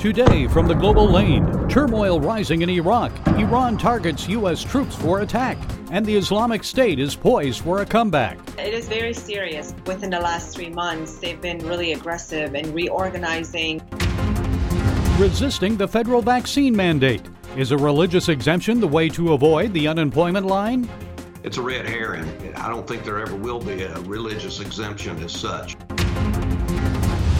Today from the global lane, turmoil rising in Iraq. Iran targets U.S. troops for attack, and the Islamic State is poised for a comeback. It is very serious. Within the last three months, they've been really aggressive in reorganizing. Resisting the federal vaccine mandate. Is a religious exemption the way to avoid the unemployment line? It's a red herring. I don't think there ever will be a religious exemption as such.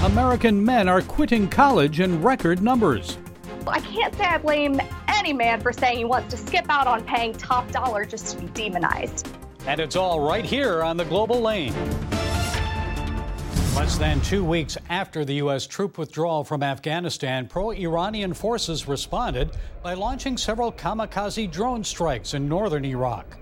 American men are quitting college in record numbers. I can't say I blame any man for saying he wants to skip out on paying top dollar just to be demonized. And it's all right here on the global lane. Less than two weeks after the U.S. troop withdrawal from Afghanistan, pro Iranian forces responded by launching several kamikaze drone strikes in northern Iraq.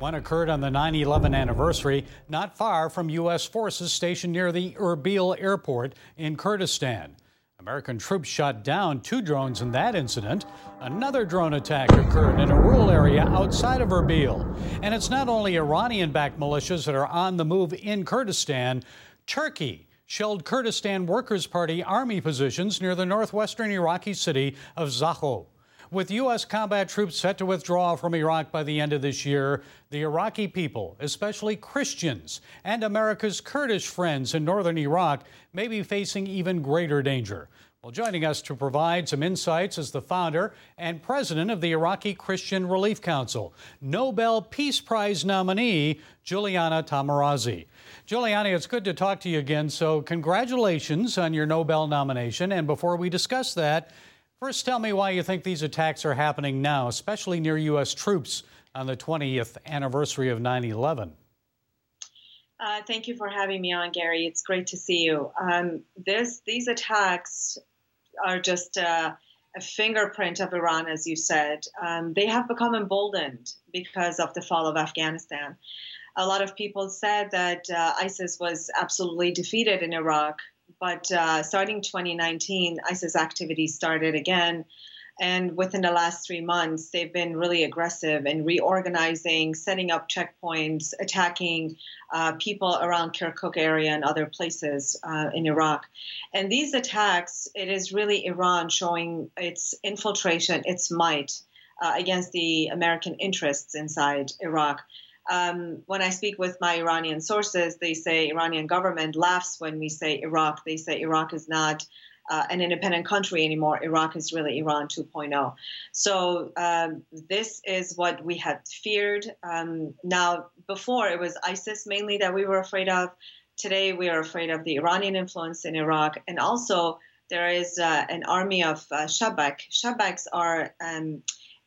One occurred on the 9 11 anniversary, not far from U.S. forces stationed near the Erbil airport in Kurdistan. American troops shot down two drones in that incident. Another drone attack occurred in a rural area outside of Erbil. And it's not only Iranian backed militias that are on the move in Kurdistan, Turkey shelled Kurdistan Workers' Party army positions near the northwestern Iraqi city of Zakho. With U.S. combat troops set to withdraw from Iraq by the end of this year, the Iraqi people, especially Christians and America's Kurdish friends in northern Iraq, may be facing even greater danger. Well, joining us to provide some insights is the founder and president of the Iraqi Christian Relief Council, Nobel Peace Prize nominee Juliana Taimoorazy. Juliana, it's good to talk to you again. So, congratulations on your Nobel nomination. And before we discuss that, First, tell me why you think these attacks are happening now, especially near U.S. troops on the 20th anniversary of 9 11. Uh, thank you for having me on, Gary. It's great to see you. Um, this, these attacks are just uh, a fingerprint of Iran, as you said. Um, they have become emboldened because of the fall of Afghanistan. A lot of people said that uh, ISIS was absolutely defeated in Iraq but uh, starting 2019, ISIS activity started again. And within the last three months, they've been really aggressive in reorganizing, setting up checkpoints, attacking uh, people around Kirkuk area and other places uh, in Iraq. And these attacks, it is really Iran showing its infiltration, its might uh, against the American interests inside Iraq. Um, when I speak with my Iranian sources, they say Iranian government laughs when we say Iraq. They say Iraq is not uh, an independent country anymore. Iraq is really Iran 2.0. So um, this is what we had feared. Um, now, before it was ISIS mainly that we were afraid of. Today we are afraid of the Iranian influence in Iraq, and also there is uh, an army of uh, Shabak. Shabaks are um,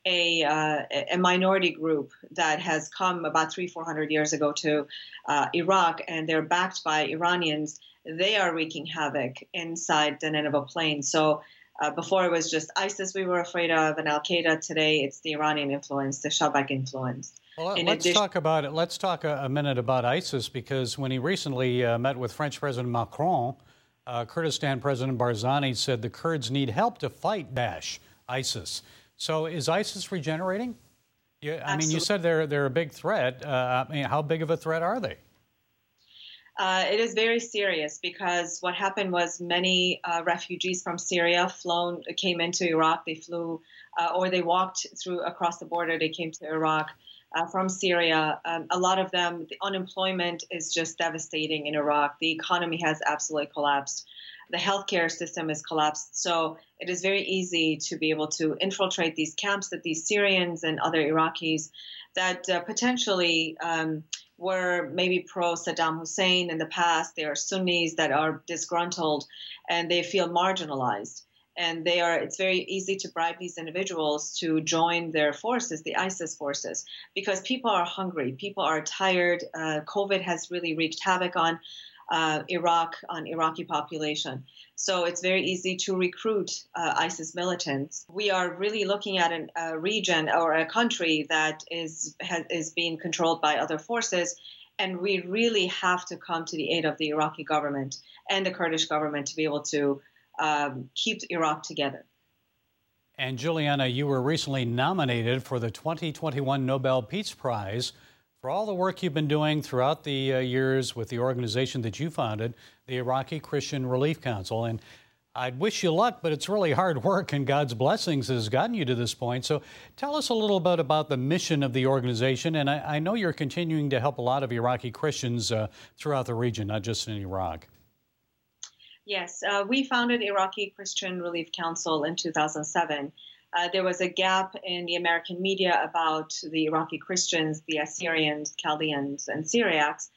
a, uh, a minority group that has come about three, four hundred years ago to uh, Iraq, and they're backed by Iranians. They are wreaking havoc inside the Nineveh plain. So uh, before it was just ISIS we were afraid of, and Al Qaeda. Today it's the Iranian influence, the Shabak influence. Well, let's addition- talk about it. Let's talk a, a, minute about ISIS because when he recently uh, met with French President Macron, uh, Kurdistan President Barzani said the Kurds need help to fight Daesh, ISIS. So is ISIS regenerating? You, I mean, you said they're they're a big threat. Uh, I mean, how big of a threat are they? Uh, it is very serious because what happened was many uh, refugees from Syria flown came into Iraq. They flew uh, or they walked through across the border. They came to Iraq uh, from Syria. Um, a lot of them, the unemployment is just devastating in Iraq. The economy has absolutely collapsed the healthcare system is collapsed. So it is very easy to be able to infiltrate these camps that these Syrians and other Iraqis that uh, potentially um, were maybe pro Saddam Hussein in the past. They are Sunnis that are disgruntled and they feel marginalized. And they are. It's very easy to bribe these individuals to join their forces, the ISIS forces, because people are hungry. People are tired. Uh, COVID has really wreaked havoc on uh, Iraq on Iraqi population. So it's very easy to recruit uh, ISIS militants. We are really looking at an, a region or a country that is has, is being controlled by other forces, and we really have to come to the aid of the Iraqi government and the Kurdish government to be able to um, keep Iraq together. And Juliana, you were recently nominated for the 2021 Nobel Peace Prize for all the work you've been doing throughout the uh, years with the organization that you founded, the Iraqi Christian Relief Council. And I'd wish you luck, but it's really hard work, and God's blessings has gotten you to this point. So tell us a little bit about the mission of the organization. And I, I know you're continuing to help a lot of Iraqi Christians uh, throughout the region, not just in Iraq. Yes, uh, we founded Iraqi Christian Relief Council in 2007. Uh, there was a gap in the American media about the Iraqi Christians, the Assyrians, Chaldeans, and Syriacs.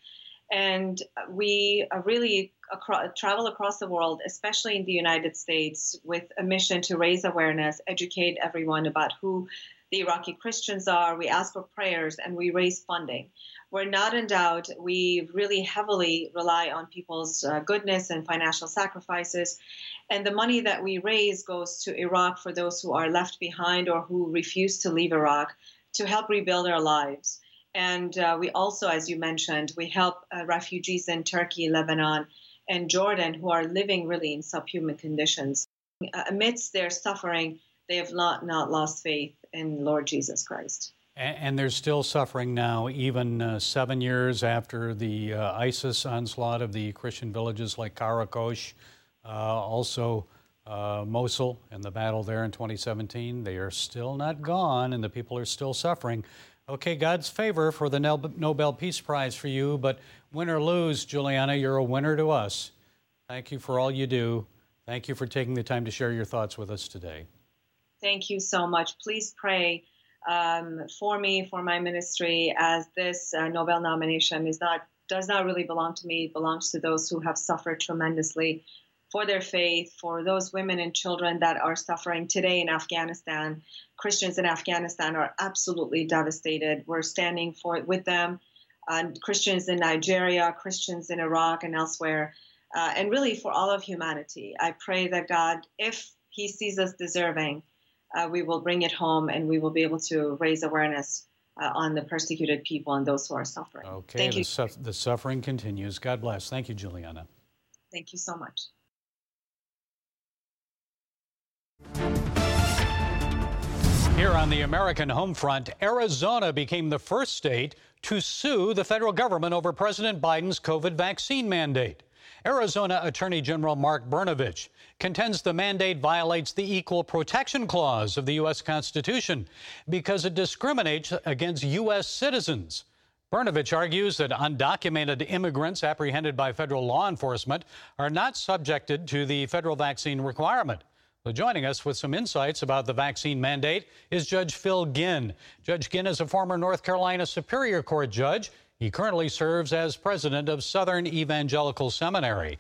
And we really across, travel across the world, especially in the United States, with a mission to raise awareness, educate everyone about who the Iraqi Christians are. We ask for prayers and we raise funding. We're not in doubt. We really heavily rely on people's uh, goodness and financial sacrifices. And the money that we raise goes to Iraq for those who are left behind or who refuse to leave Iraq to help rebuild their lives. And uh, we also, as you mentioned, we help uh, refugees in Turkey, Lebanon, and Jordan who are living really in subhuman conditions. Uh, amidst their suffering, they have not, not lost faith in Lord Jesus Christ. And, and they're still suffering now, even uh, seven years after the uh, ISIS onslaught of the Christian villages like Karakosh, uh, also Mosul and the battle there in 2017. They are still not gone, and the people are still suffering. Okay, God's favor for the Nobel Peace Prize for you, but win or lose, Juliana, you're a winner to us. Thank you for all you do. Thank you for taking the time to share your thoughts with us today. Thank you so much. Please pray um, for me, for my ministry, as this uh, Nobel nomination is not does not really belong to me. It belongs to those who have suffered tremendously for their faith, for those women and children that are suffering today in Afghanistan. Christians in Afghanistan are absolutely devastated. We're standing for with them. Uh, Christians in Nigeria, Christians in Iraq, and elsewhere, uh, and really for all of humanity. I pray that God, if He sees us deserving, uh, we will bring it home and we will be able to raise awareness uh, on the persecuted people and those who are suffering. Okay, Thank the, you. The suffering continues. God bless. Thank you, Juliana. Thank you so much. Here on the American home front, Arizona became the first state to sue the federal government over President Biden's COVID vaccine mandate. Arizona Attorney General Mark Brnovich contends the mandate violates the Equal Protection Clause of the U.S. Constitution because it discriminates against U.S. citizens. Brnovich argues that undocumented immigrants apprehended by federal law enforcement are not subjected to the federal vaccine requirement. Well, joining us with some insights about the vaccine mandate is Judge Phil Ginn. Judge Ginn is a former North Carolina Superior Court judge. He currently serves as president of Southern Evangelical Seminary.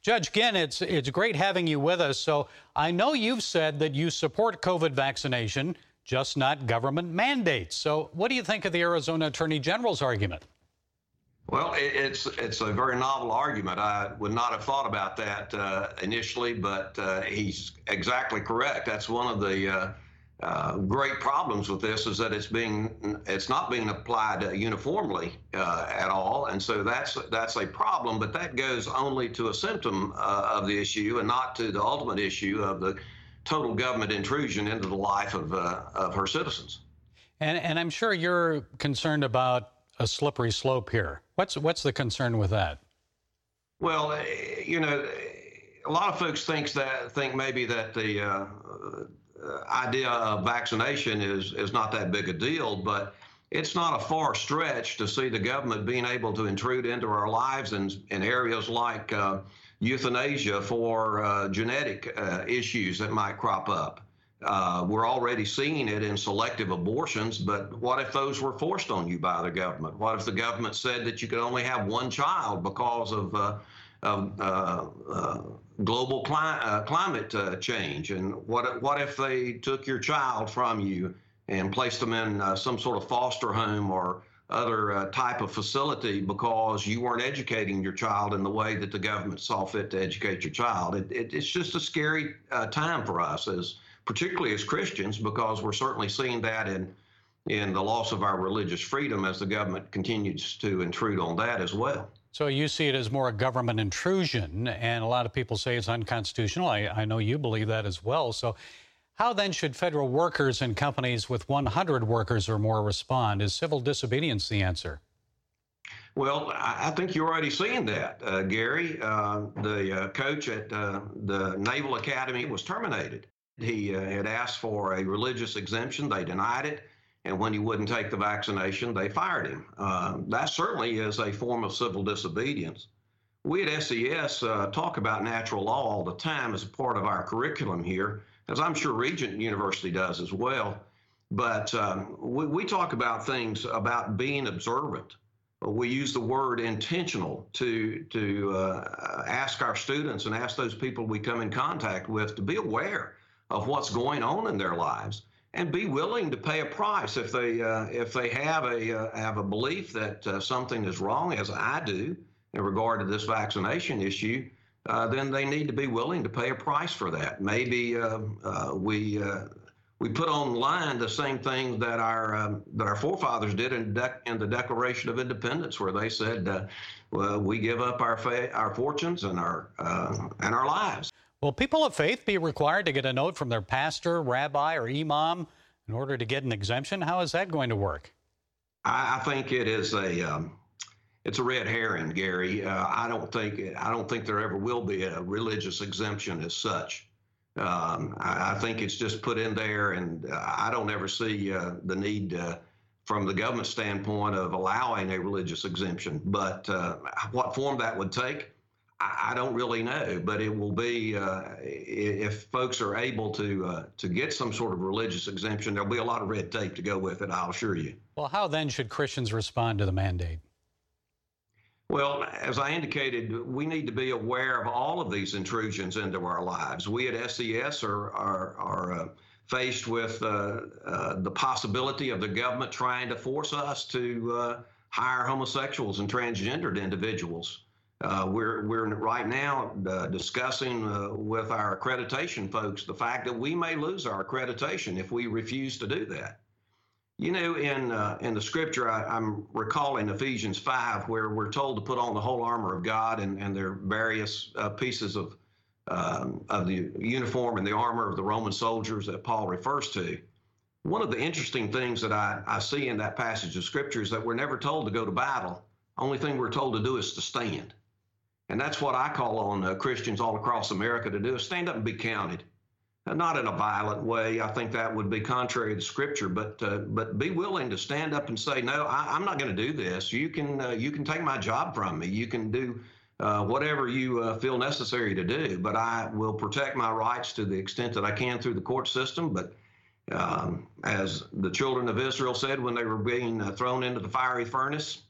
Judge Ginn, it's, it's great having you with us. So I know you've said that you support COVID vaccination, just not government mandates. So what do you think of the Arizona Attorney General's argument? Well, it's it's a very novel argument. I would not have thought about that uh, initially, but uh, he's exactly correct. That's one of the uh, uh great problems with this is that it's being it's not being applied uniformly uh, at all, and so that's that's a problem. But that goes only to a symptom uh, of the issue and not to the ultimate issue of the total government intrusion into the life of of her citizens. And and I'm sure you're concerned about a slippery slope here. What's what's the concern with that? Well, eh, you know, a lot of folks think that think maybe that the uh, idea of vaccination is is not that big a deal, but it's not a far stretch to see the government being able to intrude into our lives in, in areas like uh, euthanasia for uh, genetic uh, issues that might crop up. Uh, we're already seeing it in selective abortions, but what if those were forced on you by the government? What if the government said that you could only have one child because of, of uh, uh global cli- uh, climate change? And what, what if they took your child from you and placed them in some sort of foster home or other type of facility because you weren't educating your child in the way that the government saw fit to educate your child? It, it, it's just a scary time for us as particularly as Christians, because we're certainly seeing that in in the loss of our religious freedom as the government continues to intrude on that as well. So you see it as more a government intrusion, and a lot of people say it's unconstitutional. I, I know you believe that as well. So how then should federal workers and companies with 100 workers or more respond? Is civil disobedience the answer? Well, I think you're already seeing that, uh, Gary. Uh, the uh, coach at uh, the Naval Academy was terminated. He uh, had asked for a religious exemption. They denied it. And when he wouldn't take the vaccination, they fired him. Uh, that certainly is a form of civil disobedience. We at SES talk about natural law all the time as a part of our curriculum here, as I'm sure Regent University does as well. But um, we, we talk about things about being observant we use the word intentional to to uh, ask our students and ask those people we come in contact with to be aware of what's going on in their lives and be willing to pay a price if they uh, if they have a uh, have a belief that uh, something is wrong as I do in regard to this vaccination issue. Uh, then they need to be willing to pay a price for that. Maybe uh, we we put online the same thing that our um, that our forefathers did in, de- in the Declaration of Independence, where they said, uh, well, "We give up our fa- our fortunes and our uh, and our lives." Will people of faith be required to get a note from their pastor, rabbi, or imam in order to get an exemption? How is that going to work? I, think it is a um, it's a red herring, Gary. Uh, I don't think I don't think there ever will be a religious exemption as such. Um, I, I, think it's just put in there, and uh, I don't ever see uh, the need uh, from the government standpoint of allowing a religious exemption. But uh, what form that would take, I, I, don't really know. But it will be uh, if folks are able to uh, to get some sort of religious exemption, there'll be a lot of red tape to go with it. I'll assure you. Well, how then should Christians respond to the mandate? Well, as I indicated, we need to be aware of all of these intrusions into our lives. We at SES are, are, are uh, faced with uh, uh, the possibility of the government trying to force us to uh, hire homosexuals and transgendered individuals. Uh, we're, we're right now uh, discussing with our accreditation folks the fact that we may lose our accreditation if we refuse to do that. You know, in uh, in the scripture, I, am recalling Ephesians five, where we're told to put on the whole armor of God, and and there are various uh, pieces of um, of the uniform and the armor of the Roman soldiers that Paul refers to. One of the interesting things that I, I see in that passage of scripture is that we're never told to go to battle. Only thing we're told to do is to stand, and that's what I call on uh, Christians all across America to do: is stand up and be counted not in a violent way. I think that would be contrary to Scripture, but uh, but be willing to stand up and say, no, I, am not going to do this. You can uh, you can take my job from me. You can do uh, whatever you uh, feel necessary to do, but I will protect my rights to the extent that I can through the court system. But um, as the children of Israel said when they were being uh, thrown into the fiery furnace,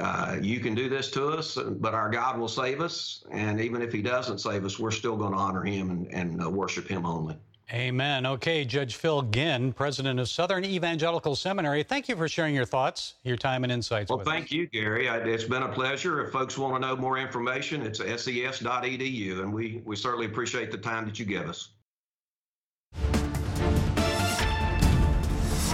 uh, you can do this to us, but our God will save us. And even if He doesn't save us, we're still going to honor Him and, and uh, worship Him only. Amen. Okay, Judge Phil Ginn, president of Southern Evangelical Seminary, thank you for sharing your thoughts, your time, and insights. Well, thank us. you, Gary. It's been a pleasure. If folks want to know more information, it's ses.edu, and we, we certainly appreciate the time that you give us.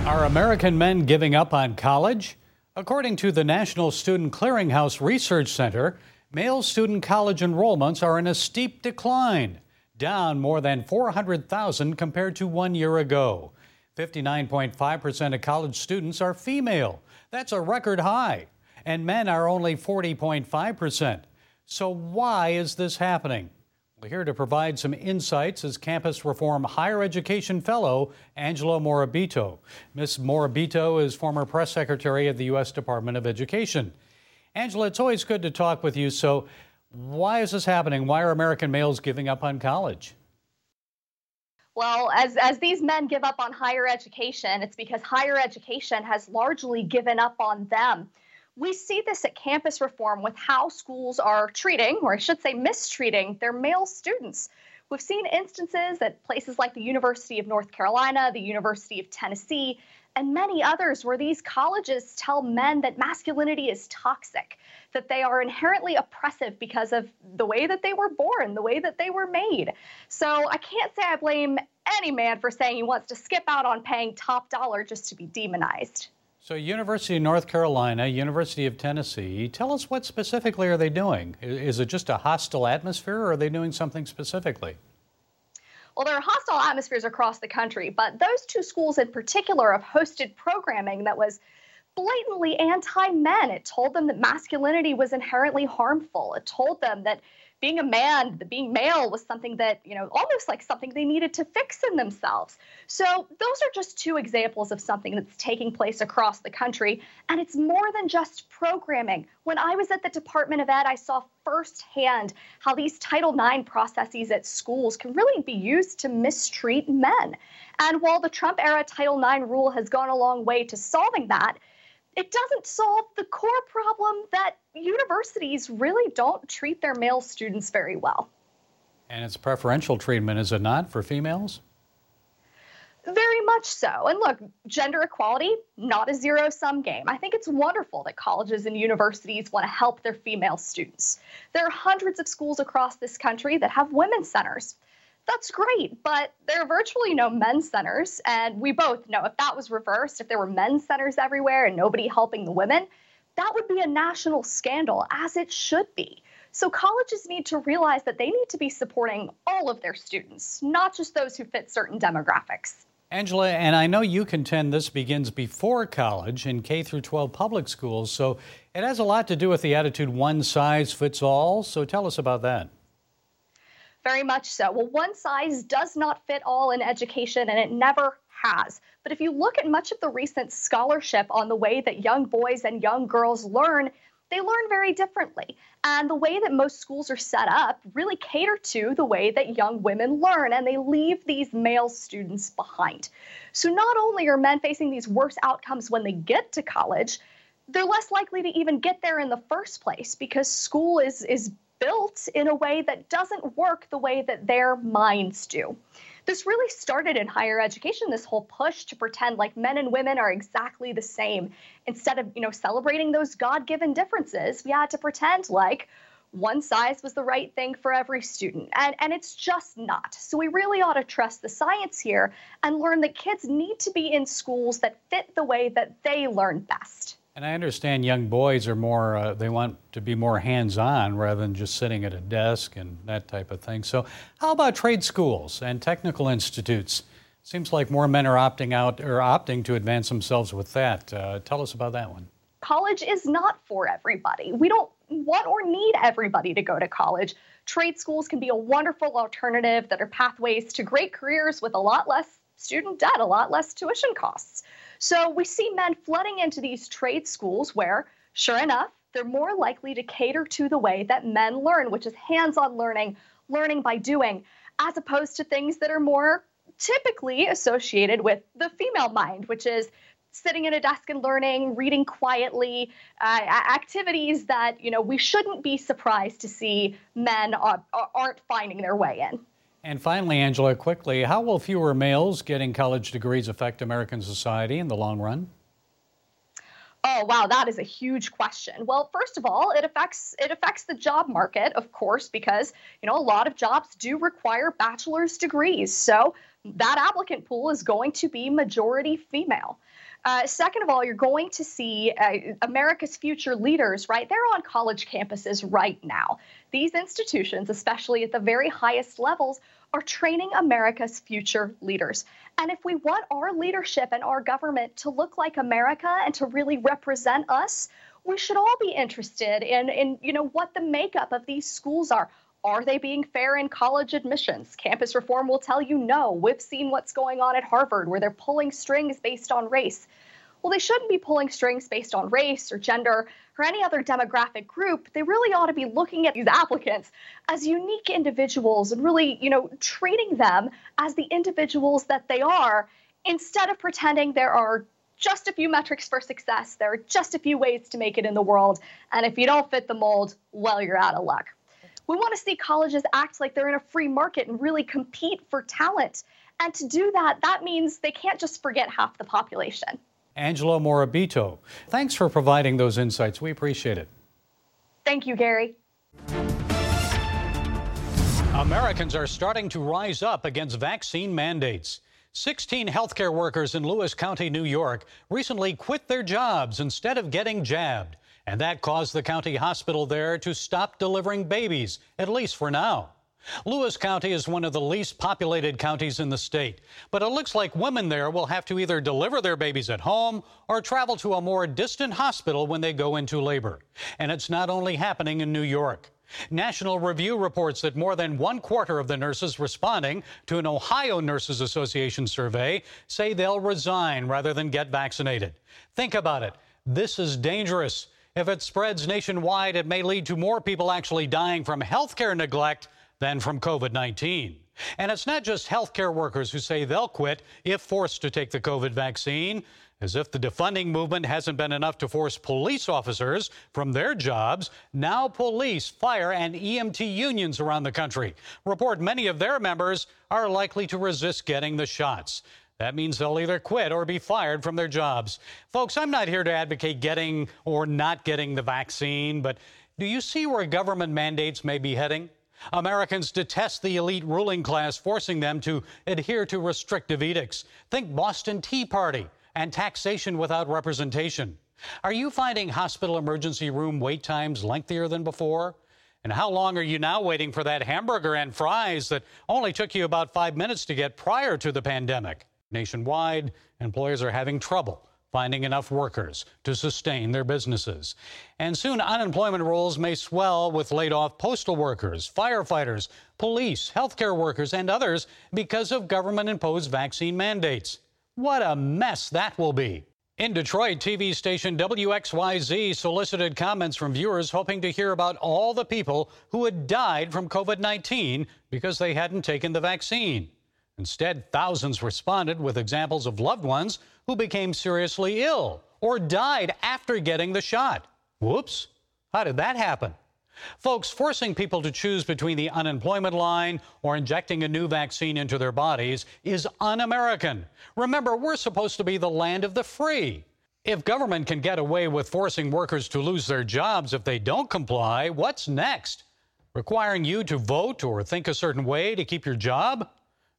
Are American men giving up on college? According to the National Student Clearinghouse Research Center, male student college enrollments are in a steep decline, down more than 400,000 compared to one year ago. 59.5% of college students are female. That's a record high. And men are only 40.5%. So, why is this happening? We're here to provide some insights is Campus Reform Higher Education Fellow Angela Morabito. Ms. Morabito is former press secretary of the U.S. Department of Education. Angela, it's always good to talk with you. So, why is this happening? Why are American males giving up on college? Well, as, as these men give up on higher education, it's because higher education has largely given up on them. We see this at campus reform with how schools are treating, or I should say, mistreating their male students. We've seen instances at places like the University of North Carolina, the University of Tennessee, and many others where these colleges tell men that masculinity is toxic, that they are inherently oppressive because of the way that they were born, the way that they were made. So I can't say I blame any man for saying he wants to skip out on paying top dollar just to be demonized. So, University of North Carolina, University of Tennessee, tell us what specifically are they doing? Is it just a hostile atmosphere, or are they doing something specifically? Well, there are hostile atmospheres across the country, but those two schools in particular have hosted programming that was blatantly anti men. It told them that masculinity was inherently harmful. It told them that being a man, being male was something that, you know, almost like something they needed to fix in themselves. So those are just two examples of something that's taking place across the country. And it's more than just programming. When I was at the Department of Ed, I saw firsthand how these Title IX processes at schools can really be used to mistreat men. And while the Trump era Title IX rule has gone a long way to solving that, it doesn't solve the core problem that universities really don't treat their male students very well. And it's preferential treatment, is it not, for females? Very much so. And look, gender equality, not a zero sum game. I think it's wonderful that colleges and universities want to help their female students. There are hundreds of schools across this country that have women's centers that's great, but there are virtually no men's centers. And we both know if that was reversed, if there were men's centers everywhere and nobody helping the women, that would be a national scandal, as it should be. So colleges need to realize that they need to be supporting all of their students, not just those who fit certain demographics. Angela, and I know you contend this begins before college in K through 12 public schools, so it has a lot to do with the attitude one size fits all. So tell us about that. Very much so. Well, one size does not fit all in education, and it never has. But if you look at much of the recent scholarship on the way that young boys and young girls learn, they learn very differently. And the way that most schools are set up really cater to the way that young women learn, and they leave these male students behind. So not only are men facing these worse outcomes when they get to college, they're less likely to even get there in the first place because school is is built in a way that doesn't work the way that their minds do. This really started in higher education, this whole push to pretend like men and women are exactly the same. Instead of, you know, celebrating those God-given differences, we had to pretend like one size was the right thing for every student. And, and it's just not. So we really ought to trust the science here and learn that kids need to be in schools that fit the way that they learn best. And I understand young boys are more, uh, they want to be more hands on rather than just sitting at a desk and that type of thing. So, how about trade schools and technical institutes? Seems like more men are opting out or opting to advance themselves with that. Uh, tell us about that one. College is not for everybody. We don't want or need everybody to go to college. Trade schools can be a wonderful alternative that are pathways to great careers with a lot less student debt, a lot less tuition costs. So we see men flooding into these trade schools where, sure enough, they're more likely to cater to the way that men learn, which is hands on learning, learning by doing, as opposed to things that are more typically associated with the female mind, which is sitting at a desk and learning, reading quietly, uh, activities that you know we shouldn't be surprised to see men are, aren't finding their way in. And finally, Angela, quickly, how will fewer males getting college degrees affect American society in the long run? Oh wow, that is a huge question. Well, first of all, it affects it affects the job market, of course, because you know a lot of jobs do require bachelor's degrees. So that applicant pool is going to be majority female. Uh, second of all, you're going to see uh, America's future leaders, right? They're on college campuses right now. These institutions, especially at the very highest levels, are training America's future leaders. And if we want our leadership and our government to look like America and to really represent us, we should all be interested in, in you know, what the makeup of these schools are. Are they being fair in college admissions? Campus reform will tell you no. We've seen what's going on at Harvard where they're pulling strings based on race. Well, they shouldn't be pulling strings based on race or gender or any other demographic group. They really ought to be looking at these applicants as unique individuals and really, you know, treating them as the individuals that they are instead of pretending there are just a few metrics for success. There are just a few ways to make it in the world. And if you don't fit the mold, well, you're out of luck. We want to see colleges act like they're in a free market and really compete for talent. And to do that, that means they can't just forget half the population. Angela Morabito, thanks for providing those insights. We appreciate it. Thank you, Gary. Americans are starting to rise up against vaccine mandates. 16 healthcare workers in Lewis County, New York, recently quit their jobs instead of getting jabbed. And that caused the county hospital there to stop delivering babies, at least for now. Lewis County is one of the least populated counties in the state, but it looks like women there will have to either deliver their babies at home or travel to a more distant hospital when they go into labor. And it's not only happening in New York. National Review reports that more than one quarter of the nurses responding to an Ohio Nurses Association survey say they'll resign rather than get vaccinated. Think about it. This is dangerous. If it spreads nationwide, it may lead to more people actually dying from healthcare neglect than from COVID 19. And it's not just healthcare workers who say they'll quit if forced to take the COVID vaccine. As if the defunding movement hasn't been enough to force police officers from their jobs, now police, fire, and EMT unions around the country report many of their members are likely to resist getting the shots. That means they'll either quit or be fired from their jobs. Folks, I'm not here to advocate getting or not getting the vaccine, but do you see where government mandates may be heading? Americans detest the elite ruling class forcing them to adhere to restrictive edicts. Think Boston Tea Party and taxation without representation. Are you finding hospital emergency room wait times lengthier than before? And how long are you now waiting for that hamburger and fries that only took you about five minutes to get prior to the pandemic? Nationwide, employers are having trouble finding enough workers to sustain their businesses. And soon unemployment rolls may swell with laid off postal workers, firefighters, police, healthcare workers, and others because of government imposed vaccine mandates. What a mess that will be. In Detroit, TV station WXYZ solicited comments from viewers hoping to hear about all the people who had died from COVID 19 because they hadn't taken the vaccine. Instead, thousands responded with examples of loved ones who became seriously ill or died after getting the shot. Whoops, how did that happen? Folks, forcing people to choose between the unemployment line or injecting a new vaccine into their bodies is un American. Remember, we're supposed to be the land of the free. If government can get away with forcing workers to lose their jobs if they don't comply, what's next? Requiring you to vote or think a certain way to keep your job?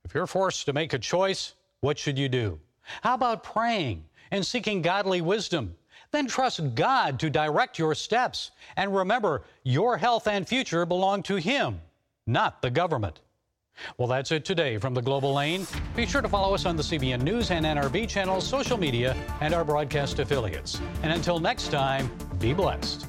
If you're forced to make a choice, what should you do? How about praying and seeking godly wisdom? Then trust God to direct your steps. And remember, your health and future belong to Him, not the government. Well, that's it today from the Global Lane. Be sure to follow us on the CBN News and NRB channels, social media, and our broadcast affiliates. And until next time, be blessed.